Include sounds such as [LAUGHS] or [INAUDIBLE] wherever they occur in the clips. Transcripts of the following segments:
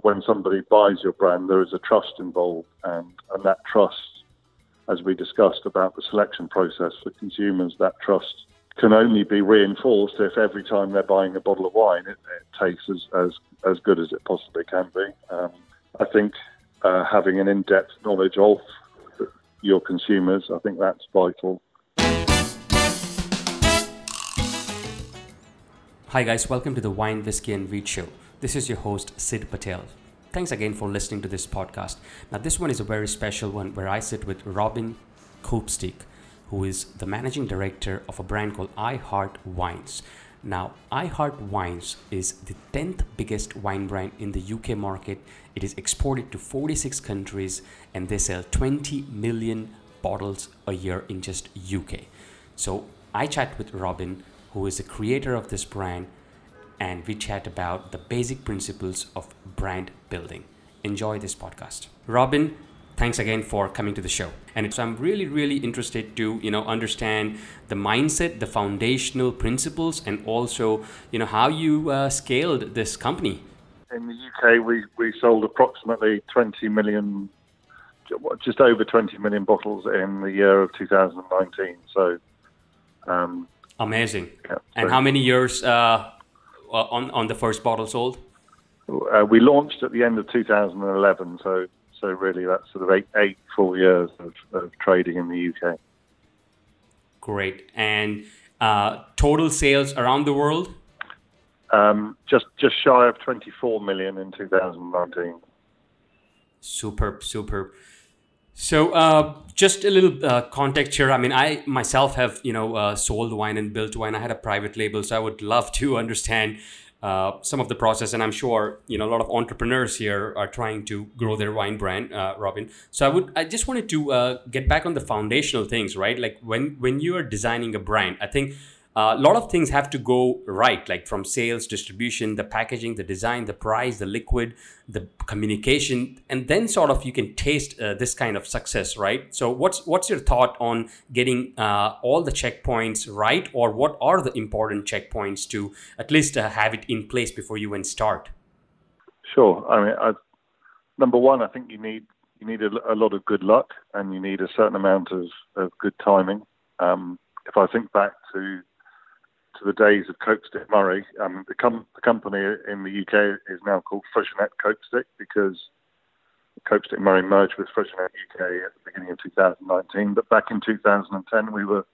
when somebody buys your brand, there is a trust involved, and, and that trust, as we discussed about the selection process for consumers, that trust can only be reinforced if every time they're buying a bottle of wine, it, it tastes as, as, as good as it possibly can be. Um, I think uh, having an in-depth knowledge of your consumers, I think that's vital. Hi guys, welcome to the Wine, Whiskey and Weed Show. This is your host Sid Patel. Thanks again for listening to this podcast. Now this one is a very special one where I sit with Robin Copestick who is the managing director of a brand called I Heart Wines. Now, I Heart Wines is the 10th biggest wine brand in the UK market. It is exported to 46 countries and they sell 20 million bottles a year in just UK. So, I chat with Robin, who is the creator of this brand, and we chat about the basic principles of brand building. Enjoy this podcast. Robin, thanks again for coming to the show. And so I'm really, really interested to, you know, understand the mindset, the foundational principles, and also, you know, how you uh, scaled this company. In the UK, we, we sold approximately 20 million, just over 20 million bottles in the year of 2019. So, um, amazing. Yeah, so and how many years uh, on on the first bottle sold? Uh, we launched at the end of 2011, so so really, that's sort of eight, eight full years of, of trading in the UK. Great. And uh, total sales around the world? Um, just just shy of 24 million in 2019. Superb, superb. So, uh, just a little uh, context here. I mean, I myself have you know uh, sold wine and built wine. I had a private label, so I would love to [LAUGHS] understand uh, some of the process and i'm sure you know a lot of entrepreneurs here are trying to grow their wine brand uh, robin so i would i just wanted to uh, get back on the foundational things right like when when you are designing a brand i think a lot of things have to go right, like from sales, distribution, the packaging, the design, the price, the liquid, the communication, and then sort of you can taste uh, this kind of success, right? So, what's what's your thought on getting uh, all the checkpoints right, or what are the important checkpoints to at least uh, have it in place before you even start? Sure. I mean, I, number one, I think you need you need a, a, lot of good luck, and you need a certain amount of, of good timing. Um, if I think back to to the days of Copestick Murray. Um, the, com- the, company in the UK is now called Freixenet Copestick because Copestick Murray merged with Freixenet UK at the beginning of 2019. But back in 2010, we were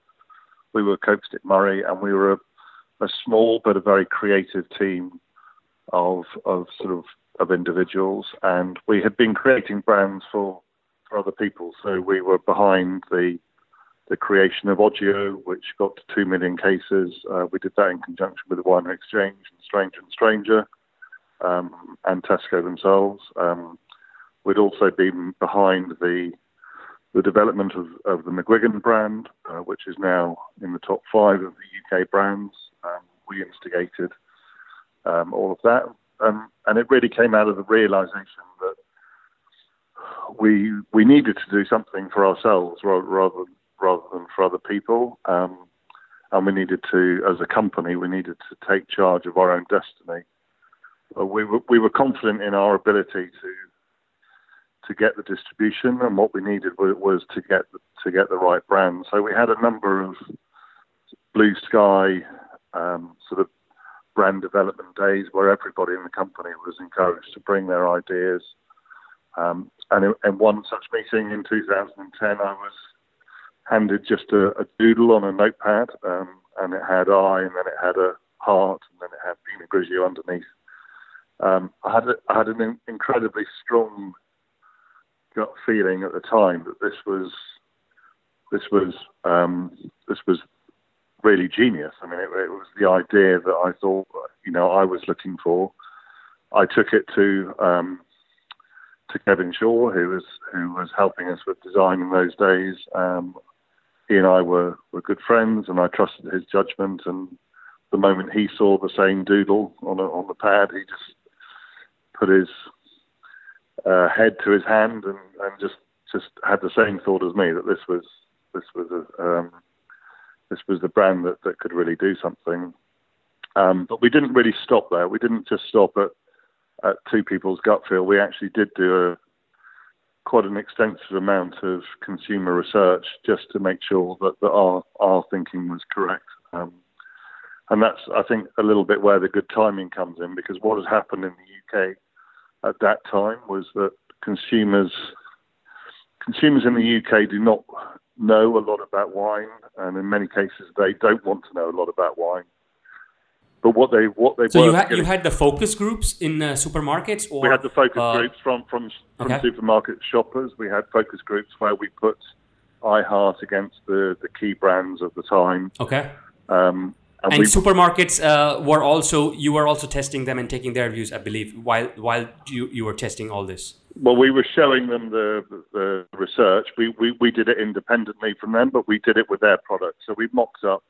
we were Copestick Murray, and we were a, a small but a very creative team of of sort of of individuals, and we had been creating brands for for other people. So we were behind the the creation of Ogio, which got to 2 million cases. Uh, we did that in conjunction with the Wine Exchange and Stranger and Stranger um, and Tesco themselves. Um, we'd also been behind the the development of, of the McGuigan brand, uh, which is now in the top five of the UK brands. Um, we instigated um, all of that. Um, and it really came out of the realization that we we needed to do something for ourselves rather, rather rather than for other people. Um, and we needed to, as a company, we needed to take charge of our own destiny. We were, we were confident in our ability to to get the distribution, and what we needed was, to get to get the right brand. So we had a number of blue sky um, sort of brand development days where everybody in the company was encouraged to bring their ideas. Um, and in one such meeting in 2010, I was handed just a, a doodle on a notepad, um, and it had I, and then it had a heart, and then it had Pinot Grigio underneath. Um, I had a, I had an incredibly strong gut feeling at the time that this was this was um, this was really genius. I mean, it, it, was the idea that I thought you know I was looking for. I took it to um, to Kevin Shaw, who was who was helping us with design in those days. Um, he and I were, were good friends, and I trusted his judgment. And the moment he saw the same doodle on a, on the pad, he just put his uh, head to his hand and, and just just had the same thought as me that this was this was a, um, this was the brand that, that could really do something. Um, but we didn't really stop there. We didn't just stop at at Two People's Gut Feel, we actually did do a quite an extensive amount of consumer research just to make sure that, that our our thinking was correct. Um, and that's I think a little bit where the good timing comes in because what has happened in the UK at that time was that consumers consumers in the UK do not know a lot about wine, and in many cases they don't want to know a lot about wine. But what they what they so you had you had the focus groups in uh, supermarkets, or we had the focus uh, groups from from, from okay. supermarket shoppers. We had focus groups where we put iHeart against the the key brands of the time. Okay. Um, and, and supermarkets uh, were also you were also testing them and taking their views, I believe, while while you, you were testing all this. Well, we were showing them the the research. We, we we did it independently from them, but we did it with their products. So we mocked up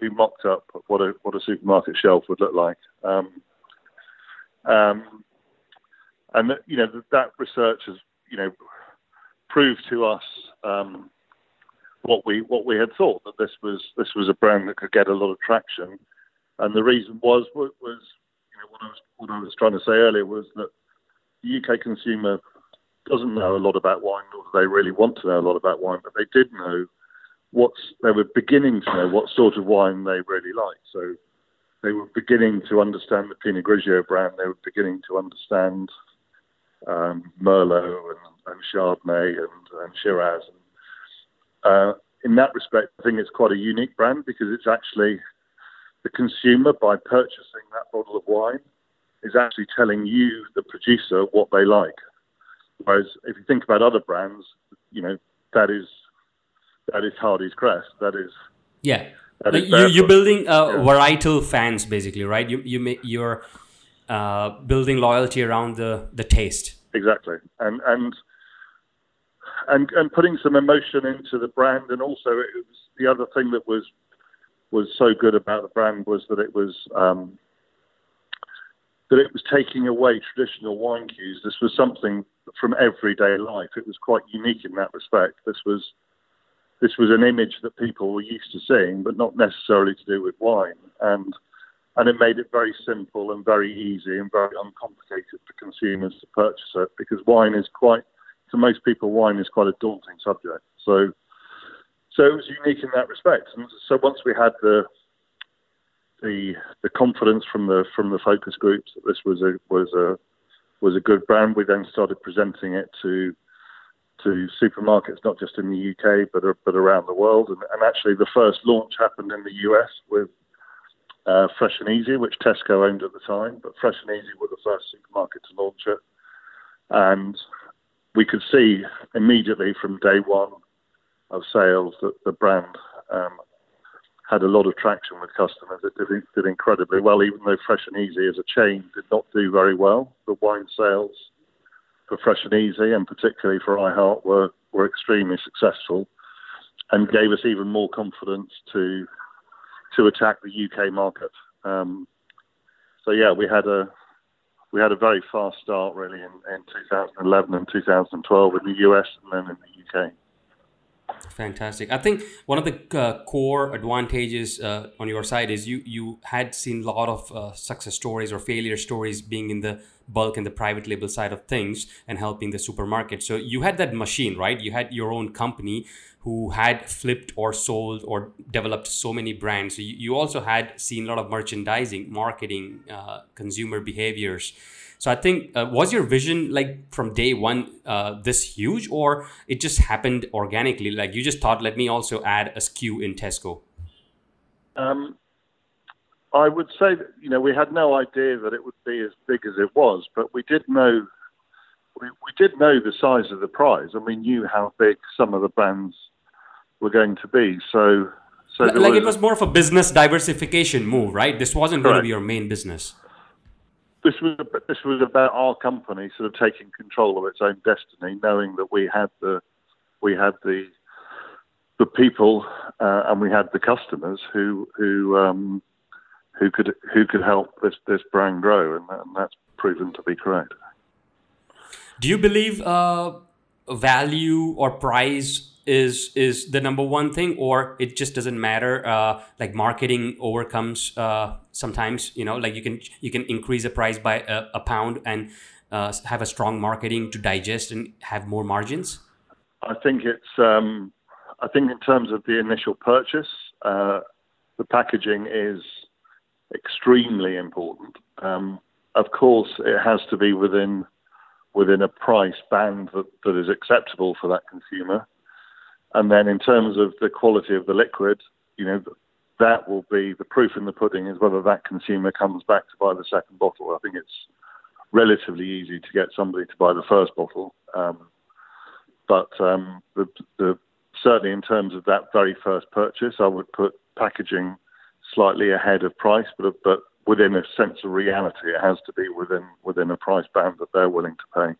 we mocked up what a what a supermarket shelf would look like. Um, um, and you know that research has you know proved to us um, what we what we had thought that this was this was a brand that could get a lot of traction, and the reason was was you know what I was what I was trying to say earlier was that the UK consumer doesn't know a lot about wine, nor do they really want to know a lot about wine, but they did know what's they were beginning to know what sort of wine they really liked. So they were beginning to understand the Pinot Grigio brand. They were beginning to understand um, Merlot and, and Chardonnay and, and Shiraz. And, uh, in that respect, I think it's quite a unique brand because it's actually the consumer by purchasing that bottle of wine is actually telling you, the producer, what they like. Whereas if you think about other brands, you know that is that is Hardy's crest. That is yeah. That like is you, are building uh, yeah. varietal fans basically, right? You you make you're uh, building loyalty around the the taste. Exactly, and and and and putting some emotion into the brand, and also it was the other thing that was was so good about the brand was that it was um, that it was taking away traditional wine cues. This was something from everyday life. It was quite unique in that respect. This was this was an image that people were used to seeing, but not necessarily to do with wine. And and it made it very simple and very easy and very uncomplicated for consumers to purchase it because wine is quite to most people wine is quite a daunting subject. So so it was unique in that respect. And so once we had the the the confidence from the from the focus groups that this was a was a was a good brand, we then started presenting it to to supermarkets, not just in the UK but but around the world. And, and actually, the first launch happened in the US with uh, Fresh and Easy, which Tesco owned at the time. But Fresh and Easy were the first supermarket to launch it, and we could see immediately from day one of sales that the brand um, had a lot of traction with customers. It did, did incredibly well, even though Fresh and Easy as a chain did not do very well. The wine sales for Fresh and Easy, and particularly for iHeart, were were extremely successful, and gave us even more confidence to to attack the UK market. Um, so yeah, we had a we had a very fast start really in, in 2011 and 2012 in the US and then in the UK. Fantastic. I think one of the uh, core advantages uh, on your side is you you had seen a lot of uh, success stories or failure stories being in the bulk and the private label side of things and helping the supermarket. So you had that machine, right? You had your own company who had flipped or sold or developed so many brands. So you, you also had seen a lot of merchandising, marketing, uh, consumer behaviors. So I think uh, was your vision like from day one uh, this huge, or it just happened organically? Like you just thought, let me also add a SKU in Tesco. Um, I would say that you know we had no idea that it would be as big as it was, but we did know we, we did know the size of the prize, and we knew how big some of the brands were going to be. So, so like was, it was more of a business diversification move, right? This wasn't correct. going to be your main business this was this was about our company sort of taking control of its own destiny, knowing that we had the we had the the people uh, and we had the customers who who um, who could who could help this this brand grow, and, and that's proven to be correct. Do you believe uh, value or price is is the number one thing or it just doesn't matter uh, like marketing overcomes uh, sometimes you know like you can you can increase the price by a, a pound and uh, have a strong marketing to digest and have more margins i think it's um, i think in terms of the initial purchase uh, the packaging is extremely important um, of course it has to be within within a price band that, that is acceptable for that consumer. And then in terms of the quality of the liquid, you know, that will be the proof in the pudding is whether that consumer comes back to buy the second bottle. I think it's relatively easy to get somebody to buy the first bottle. Um, but um, the, the, certainly in terms of that very first purchase, I would put packaging slightly ahead of price, but, but within a sense of reality, it has to be within within a price band that they're willing to pay.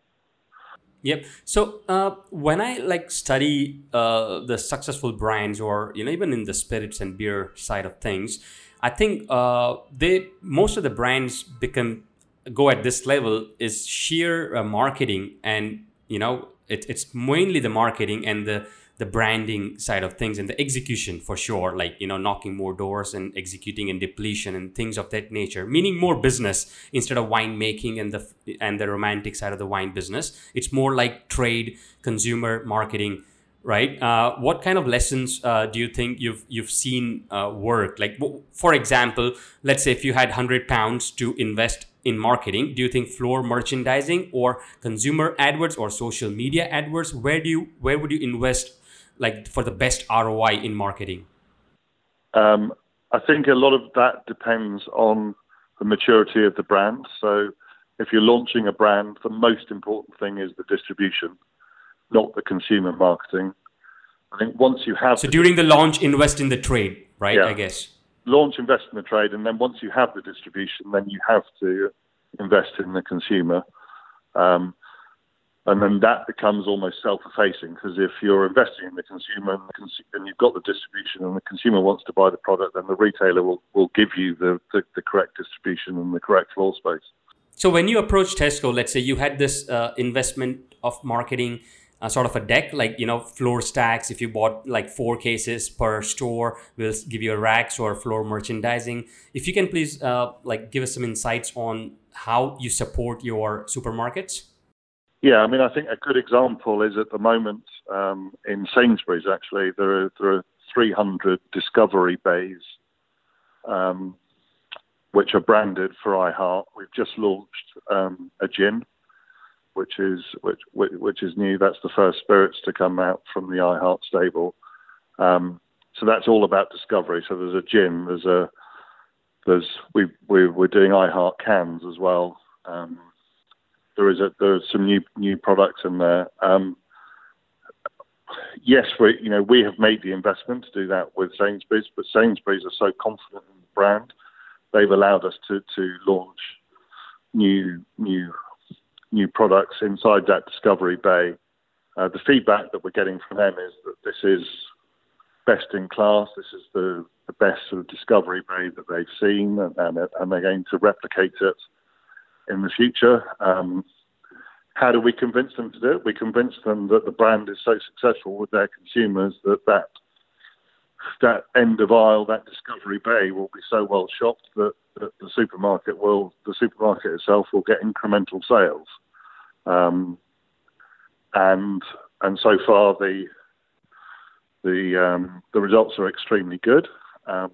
Yep. So uh, when I like study uh, the successful brands, or you know, even in the spirits and beer side of things, I think uh, they most of the brands become go at this level is sheer uh, marketing, and you know, it, it's mainly the marketing and the the branding side of things and the execution for sure like you know knocking more doors and executing and depletion and things of that nature meaning more business instead of wine making and the and the romantic side of the wine business. It's more like trade consumer marketing right? Uh, what kind of lessons uh, do you think you've you've seen uh, work? Like for example let's say if you had 100 pounds to invest in marketing do you think floor merchandising or consumer adwords or social media adwords where do you where would you invest like for the best ROI in marketing? Um, I think a lot of that depends on the maturity of the brand. So if you're launching a brand, the most important thing is the distribution, not the consumer marketing. I think once you have so during the launch, invest in the trade, right? Yeah. I guess launch, invest in the trade, and then once you have the distribution, then you have to invest in the consumer. Um, and then that becomes almost self-effacing because if you're investing in the consumer and, the cons- and, you've got the distribution and the consumer wants to buy the product, then the retailer will, will give you the, the, the correct distribution and the correct floor space. So when you approach Tesco, let's say you had this uh, investment of marketing, uh, sort of a deck, like you know floor stacks. If you bought like four cases per store, we'll give you a racks or floor merchandising. If you can please uh, like give us some insights on how you support your supermarkets. Yeah, I mean, I think a good example is at the moment um, in Sainsbury's. Actually, there are there are 300 discovery bays, um, which are branded for iHeart. We've just launched um, a gin, which is which, which is new. That's the first spirits to come out from the iHeart stable. Um, so that's all about discovery. So there's a gin. There's a there's we, we we're doing iHeart cans as well. Um, there is a there are some new new products in there. Um, yes, we you know we have made the investment to do that with Sainsbury's, but Sainsbury's are so confident in the brand, they've allowed us to to launch new new new products inside that discovery bay. Uh, the feedback that we're getting from them is that this is best in class. This is the, the best sort of discovery bay that they've seen, and, and, and they're going to replicate it in the future. Um, how do we convince them to do it? We convince them that the brand is so successful with their consumers that that, that end of aisle, that discovery bay, will be so well shopped that, that the supermarket will, the supermarket itself will get incremental sales. Um, and and so far the the um, the results are extremely good. Um,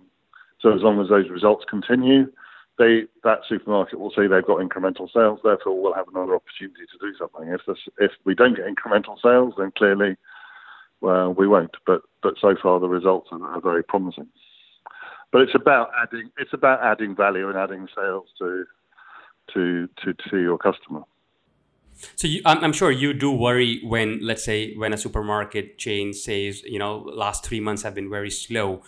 so as long as those results continue, they that supermarket will see they've got incremental sales, therefore we'll have another opportunity to do something. If this, if we don't get incremental sales, then clearly well, we won't. But but so far the results are, are very promising. But it's about adding it's about adding value and adding sales to to to, to your customer. So you, I'm, I'm sure you do worry when, let's say, when a supermarket chain says, you know, last three months have been very slow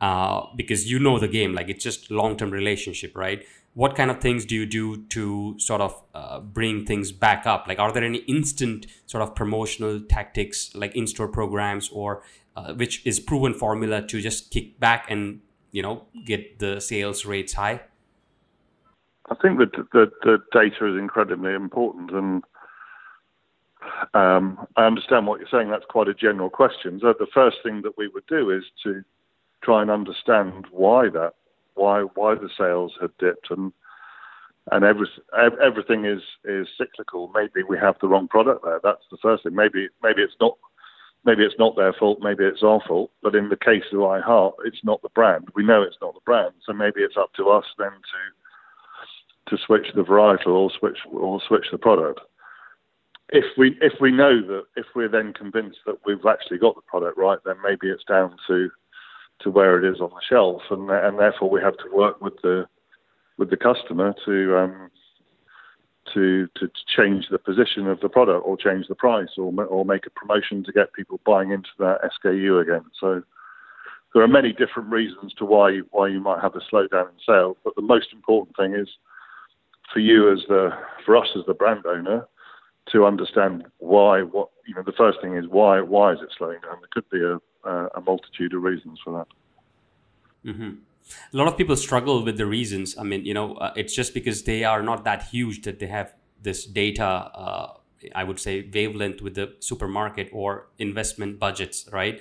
uh, because you know the game like it's just long-term relationship right what kind of things do you do to sort of uh, bring things back up like are there any instant sort of promotional tactics like in-store programs or uh, which is proven formula to just kick back and you know get the sales rates high i think that the, the data is incredibly important and um, I understand what you're saying. That's quite a general question. So the first thing that we would do is to try and understand why that, why why the sales have dipped, and and every, everything is is cyclical. Maybe we have the wrong product there. That's the first thing. Maybe maybe it's not maybe it's not their fault. Maybe it's our fault. But in the case of iHeart, it's not the brand. We know it's not the brand. So maybe it's up to us then to to switch the varietal or switch or switch the product if we if we know that if we're then convinced that we've actually got the product right, then maybe it's down to to where it is on the shelf, and and therefore we have to work with the with the customer to um, to to change the position of the product or change the price or or make a promotion to get people buying into that SKU again. So there are many different reasons to why why you might have a slowdown in sales, but the most important thing is for you as the for us as the brand owner to understand why. What you know, the first thing is why. Why is it slowing down? There could be a, a multitude of reasons for that. Mm-hmm. A lot of people struggle with the reasons. I mean, you know, uh, it's just because they are not that huge that they have this data. Uh, I would say wavelength with the supermarket or investment budgets, right?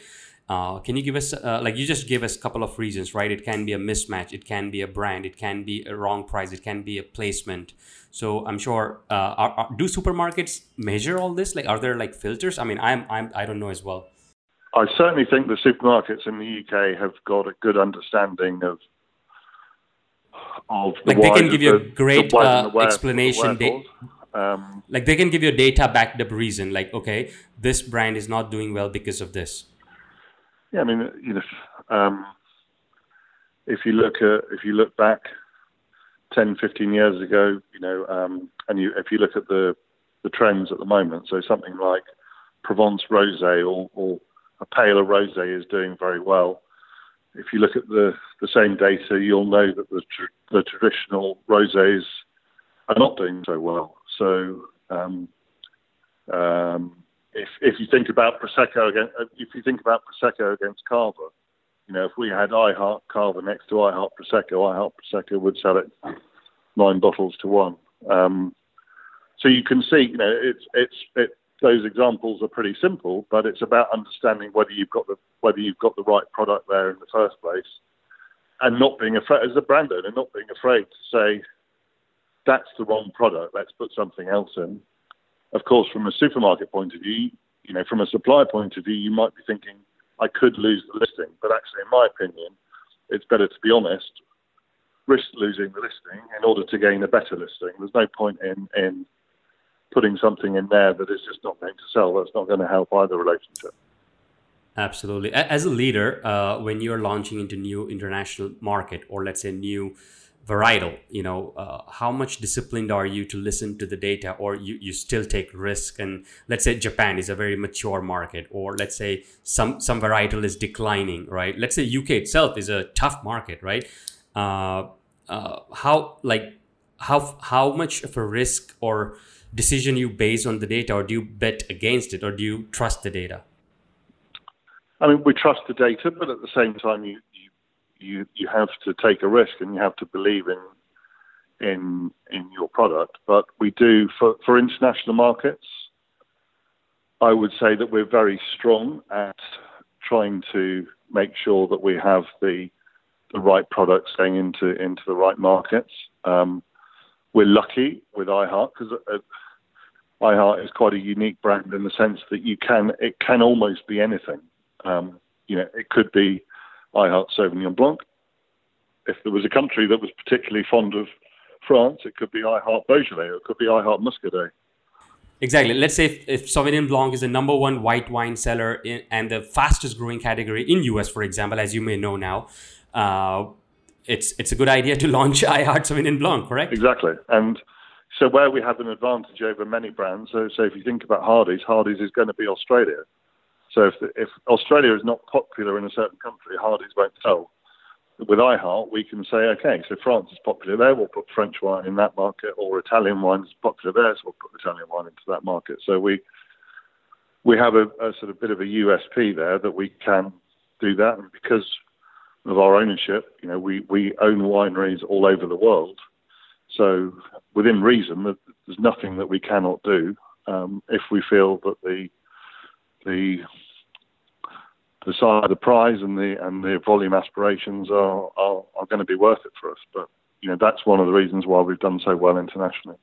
Uh, can you give us, uh, like you just gave us a couple of reasons, right? It can be a mismatch, it can be a brand, it can be a wrong price, it can be a placement. So I'm sure, uh, are, are, do supermarkets measure all this? Like, are there like filters? I mean, I'm, I'm, I don't know as well. I certainly think the supermarkets in the UK have got a good understanding of of the like they can give you a great uh, explanation. They, um, like they can give you a data backed up reason. Like, okay, this brand is not doing well because of this. Yeah, I mean, you know, um, if you look at if you look back 10, 15 years ago, you know, um, and you if you look at the the trends at the moment, so something like Provence rosé or, or a paler rosé is doing very well. If you look at the, the same data, you'll know that the, tr- the traditional rosés are not doing so well. So um, um, if if you think about prosecco against if you think about prosecco against Cava, you know if we had I Heart Cava next to I Heart prosecco, I prosecco would sell it nine bottles to one. Um, so you can see, you know, it's it's it, those examples are pretty simple, but it's about understanding whether you've got the whether you've got the right product there in the first place, and not being afraid as a brand owner, not being afraid to say that's the wrong product. Let's put something else in of course, from a supermarket point of view, you know, from a supplier point of view, you might be thinking, I could lose the listing. But actually, in my opinion, it's better to be honest, risk losing the listing in order to gain a better listing. There's no point in, in putting something in there that is just not going to sell. That's not going to help either relationship. Absolutely. As a leader, uh, when you're launching into new international market or let's say new varietal you know uh, how much disciplined are you to listen to the data or you, you still take risk and let's say japan is a very mature market or let's say some some varietal is declining right let's say uk itself is a tough market right uh, uh, how like how how much of a risk or decision you base on the data or do you bet against it or do you trust the data i mean we trust the data but at the same time you you you have to take a risk and you have to believe in in in your product. But we do for for international markets. I would say that we're very strong at trying to make sure that we have the the right products going into into the right markets. Um, we're lucky with iHeart because uh, iHeart is quite a unique brand in the sense that you can it can almost be anything. Um, you know, it could be I Heart Sauvignon Blanc. If there was a country that was particularly fond of France, it could be I Heart Beaujolais, or it could be I Heart Muscadet. Exactly. Let's say if, if, Sauvignon Blanc is the number one white wine seller in, and the fastest growing category in US, for example, as you may know now, uh, it's it's a good idea to launch [LAUGHS] I Heart Sauvignon Blanc, correct? Exactly. And so where we have an advantage over many brands, so, so if you think about Hardy's, Hardy's is going to be Australia. So if, if Australia is not popular in a certain country, Hardy's won't sell. With iHeart, we can say, okay, so France is popular there, we'll put French wine in that market, or Italian wine is popular there, so we'll put Italian wine into that market. So we we have a, a sort of bit of a USP there that we can do that, and because of our ownership, you know, we, we own wineries all over the world. So within reason, there's nothing that we cannot do. um, if we feel that the the the side of the prize and the and the volume aspirations are, are, are going to be worth it for us. But you know that's one of the reasons why we've done so well internationally.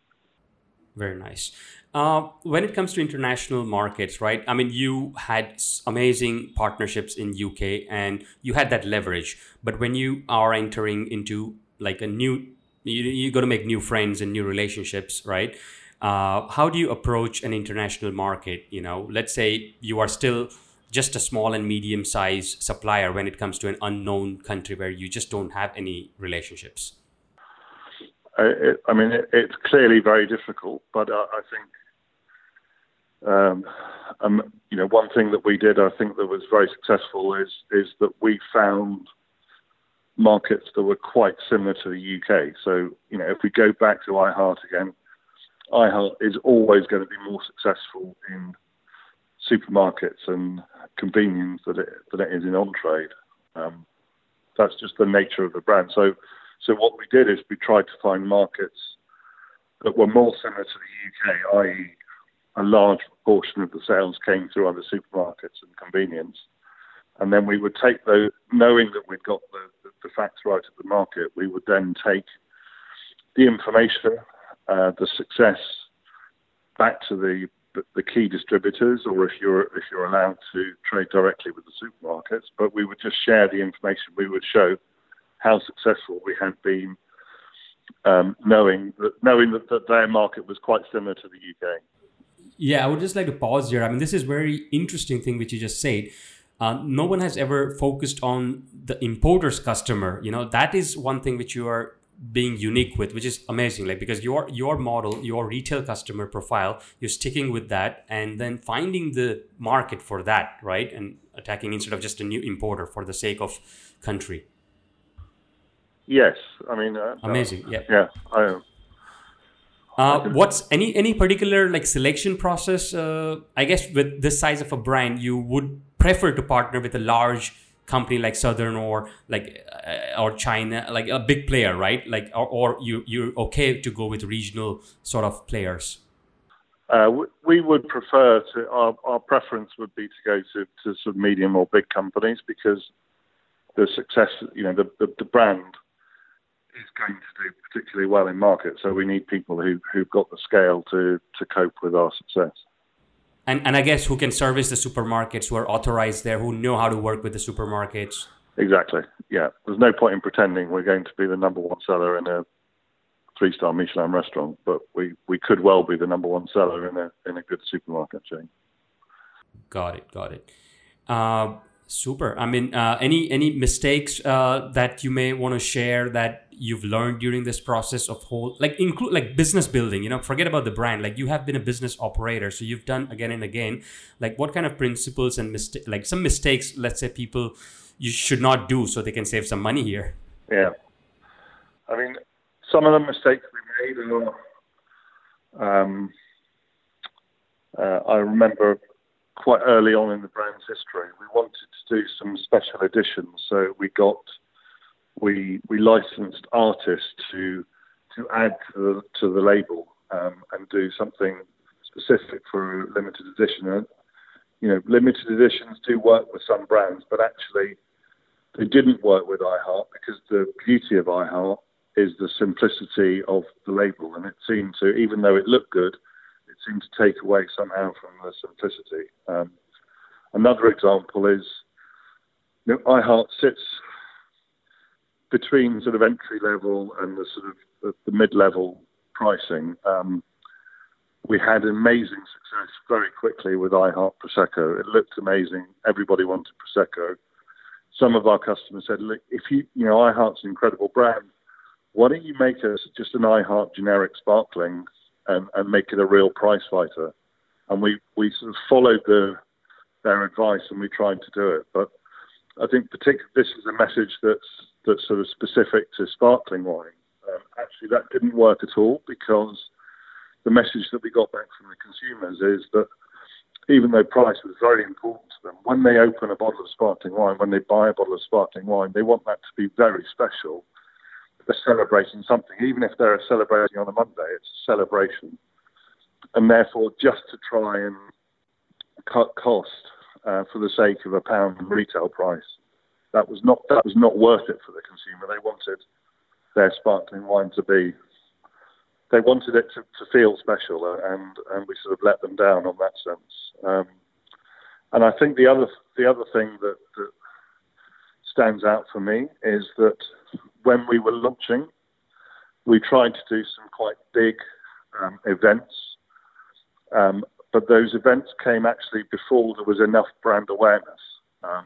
Very nice. Uh, when it comes to international markets, right? I mean, you had amazing partnerships in UK, and you had that leverage. But when you are entering into like a new, you you got to make new friends and new relationships, right? Uh, how do you approach an international market? You know, let's say you are still just a small and medium sized supplier when it comes to an unknown country where you just don't have any relationships. it, I mean, it, it's clearly very difficult, but uh, I think um, um, you know, one thing that we did, I think, that was very successful is is that we found markets that were quite similar to the UK. So, you know, if we go back to iHeart again, iHeart is always going to be more successful in supermarkets and convenience than it, than it is in on trade. Um, that's just the nature of the brand. So, so what we did is we tried to find markets that were more similar to the UK, i.e., a large proportion of the sales came through other supermarkets and convenience. And then we would take those, knowing that we'd got the, the, the facts right of the market, we would then take the information, uh, the success back to the, the, the key distributors, or if you're if you're allowed to trade directly with the supermarkets. But we would just share the information. We would show how successful we had been, um, knowing that knowing that, that their market was quite similar to the UK. Yeah, I would just like to pause here. I mean, this is very interesting thing which you just said. Uh, no one has ever focused on the importer's customer. You know, that is one thing which you are being unique with, which is amazing. Like because your your model, your retail customer profile, you're sticking with that, and then finding the market for that, right, and attacking instead of just a new importer for the sake of country. Yes, I mean, uh, amazing. Yeah, yeah. I, uh, what's any any particular like selection process? Uh, I guess with this size of a brand, you would prefer to partner with a large company like Southern or like uh, or China, like a big player, right? Like or, or you you're okay to go with regional sort of players. Uh, we would prefer to our, our preference would be to go to, to sort of medium or big companies because the success, you know, the, the, the brand is going to do particularly well in market. So we need people who who've got the scale to to cope with our success. And and I guess who can service the supermarkets, who are authorized there, who know how to work with the supermarkets. Exactly. Yeah. There's no point in pretending we're going to be the number one seller in a three star Michelin restaurant, but we, we could well be the number one seller in a in a good supermarket chain. Got it. Got it. Uh, super. I mean, uh, any any mistakes uh, that you may want to share that you've learned during this process of whole like include like business building you know forget about the brand. Like you have been a business operator so you've done again and again. Like what kind of principles and mistake like some mistakes let's say people you should not do so they can save some money here? Yeah. I mean some of the mistakes we made are um, uh, i remember quite early on in the brand's history we wanted to do some special editions so we got we we licensed artists to to add to the, to the label um, and do something specific for a limited edition. And, you know, limited editions do work with some brands, but actually they didn't work with iHeart because the beauty of iHeart is the simplicity of the label, and it seemed to, even though it looked good, seemed to take away somehow from the simplicity. Um, another example is you know, iHeart sits between sort of entry level and the sort of the, the mid level pricing, um, we had amazing success very quickly with iHeart Prosecco. It looked amazing. Everybody wanted Prosecco. Some of our customers said, "Look, if you, you know, iHeart's an incredible brand. Why don't you make us just an iHeart generic sparkling and, and make it a real price fighter?" And we we sort of followed the their advice and we tried to do it. But I think particularly this is a message that's that's sort of specific to sparkling wine. Um, actually, that didn't work at all because the message that we got back from the consumers is that even though price was very important to them, when they open a bottle of sparkling wine, when they buy a bottle of sparkling wine, they want that to be very special. They're celebrating something, even if they're celebrating on a Monday, it's a celebration. and therefore just to try and cut cost uh, for the sake of a pound retail price, that was not that was not worth it for the consumer. They wanted their sparkling wine to be they wanted it to, to feel special, uh, and and we sort of let them down on that sense. Um, and I think the other the other thing that, that stands out for me is that when we were launching, we tried to do some quite big um, events, um, but those events came actually before there was enough brand awareness. Um,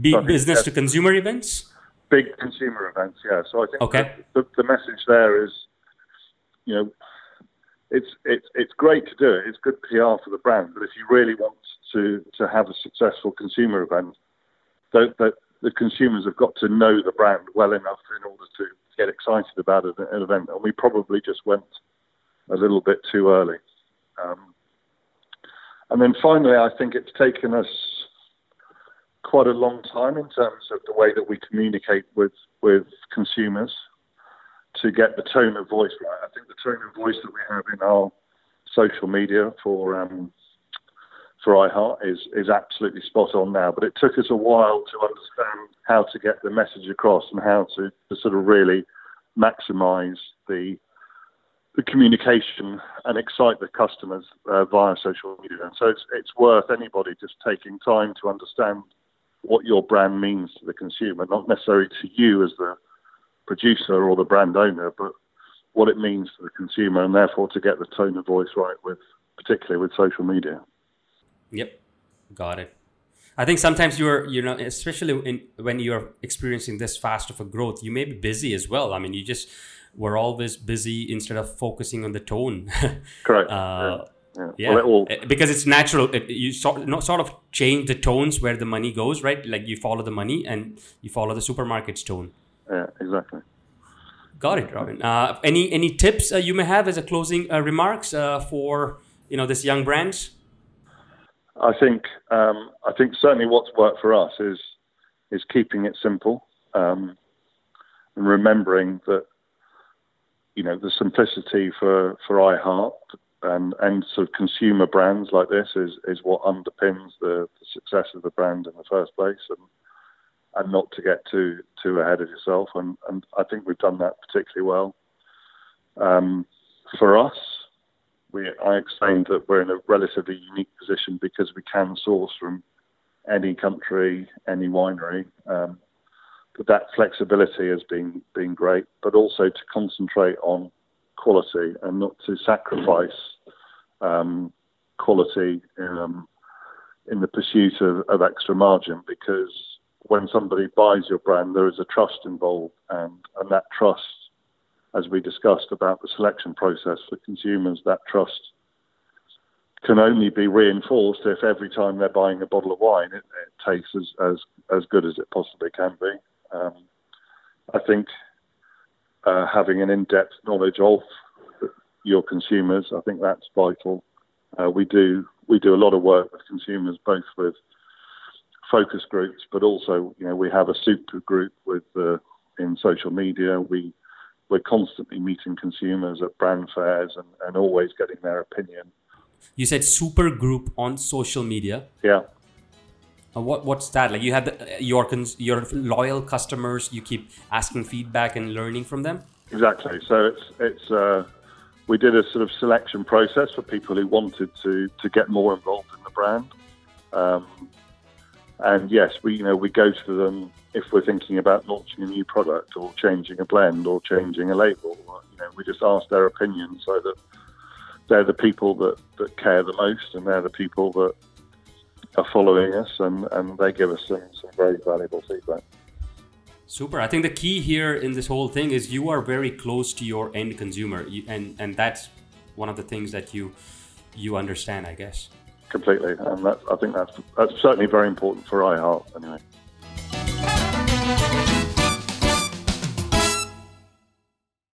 big business to consumer events. Big consumer events, yeah. So I think okay. the, the message there is, you know, it's it's it's great to do it. It's good PR for the brand, but if you really want to to have a successful consumer event, that, that the consumers have got to know the brand well enough in order to get excited about an, an event. And we probably just went a little bit too early. Um, and then finally, I think it's taken us quite a long time in terms of the way that we communicate with with consumers to get the tone of voice right. I think the tone of voice that we have in our social media for um, for iHeart is is absolutely spot on now. But it took us a while to understand how to get the message across and how to, to sort of really maximise the the communication and excite the customers uh, via social media. And so it's it's worth anybody just taking time to understand what your brand means to the consumer, not necessarily to you as the producer or the brand owner, but what it means to the consumer, and therefore to get the tone of voice right with, particularly with social media. Yep, got it. I think sometimes you're, you know, especially in, when you're experiencing this fast of a growth, you may be busy as well. I mean, you just were always busy instead of focusing on the tone. [LAUGHS] Correct. Uh, yeah. yeah. Well, all... Eh, because it's natural. It, you sort, not sort of change the tones where the money goes, right? Like you follow the money and you follow the supermarket's tone. Yeah, exactly. Got it, Robin. Uh, any any tips uh, you may have as a closing uh, remarks uh, for you know this young brands? I think um, I think certainly what's worked for us is is keeping it simple um, and remembering that you know the simplicity for for iHeart and and sort of consumer brands like this is is what underpins the, the success of the brand in the first place and and not to get too too ahead of yourself and and I think we've done that particularly well. Um, for us, we, I explained that we're in a relatively unique position because we can source from any country, any winery. Um, but that flexibility has been been great, but also to concentrate on quality and not to sacrifice um, quality in, um, in the pursuit of, of extra margin because when somebody buys your brand, there is a trust involved, and, and that trust as we discussed about the selection process for consumers, that trust can only be reinforced if every time they're buying a bottle of wine, it, it tastes as, as, as good as it possibly can be. Um, I think uh, having an in-depth knowledge of your consumers, I think that's vital. Uh, we do we do a lot of work with consumers, both with focus groups, but also you know we have a super group with uh, in social media. We we're constantly meeting consumers at brand fairs and, and always getting their opinion. You said super group on social media. Yeah. Uh, what what's that like? You have the, your your loyal customers. You keep asking feedback and learning from them. Exactly. So it's it's uh, we did a sort of selection process for people who wanted to to get more involved in the brand. Um, and yes, we you know we go to them if we're thinking about launching a new product or changing a blend or changing a label. You know, we just ask their opinion so that they're the people that, that care the most and they're the people that are following us and, and they give us some, some very valuable feedback. Super. I think the key here in this whole thing is you are very close to your end consumer, and and that's one of the things that you you understand, I guess completely, and I think that's that's certainly very important for iHeart anyway.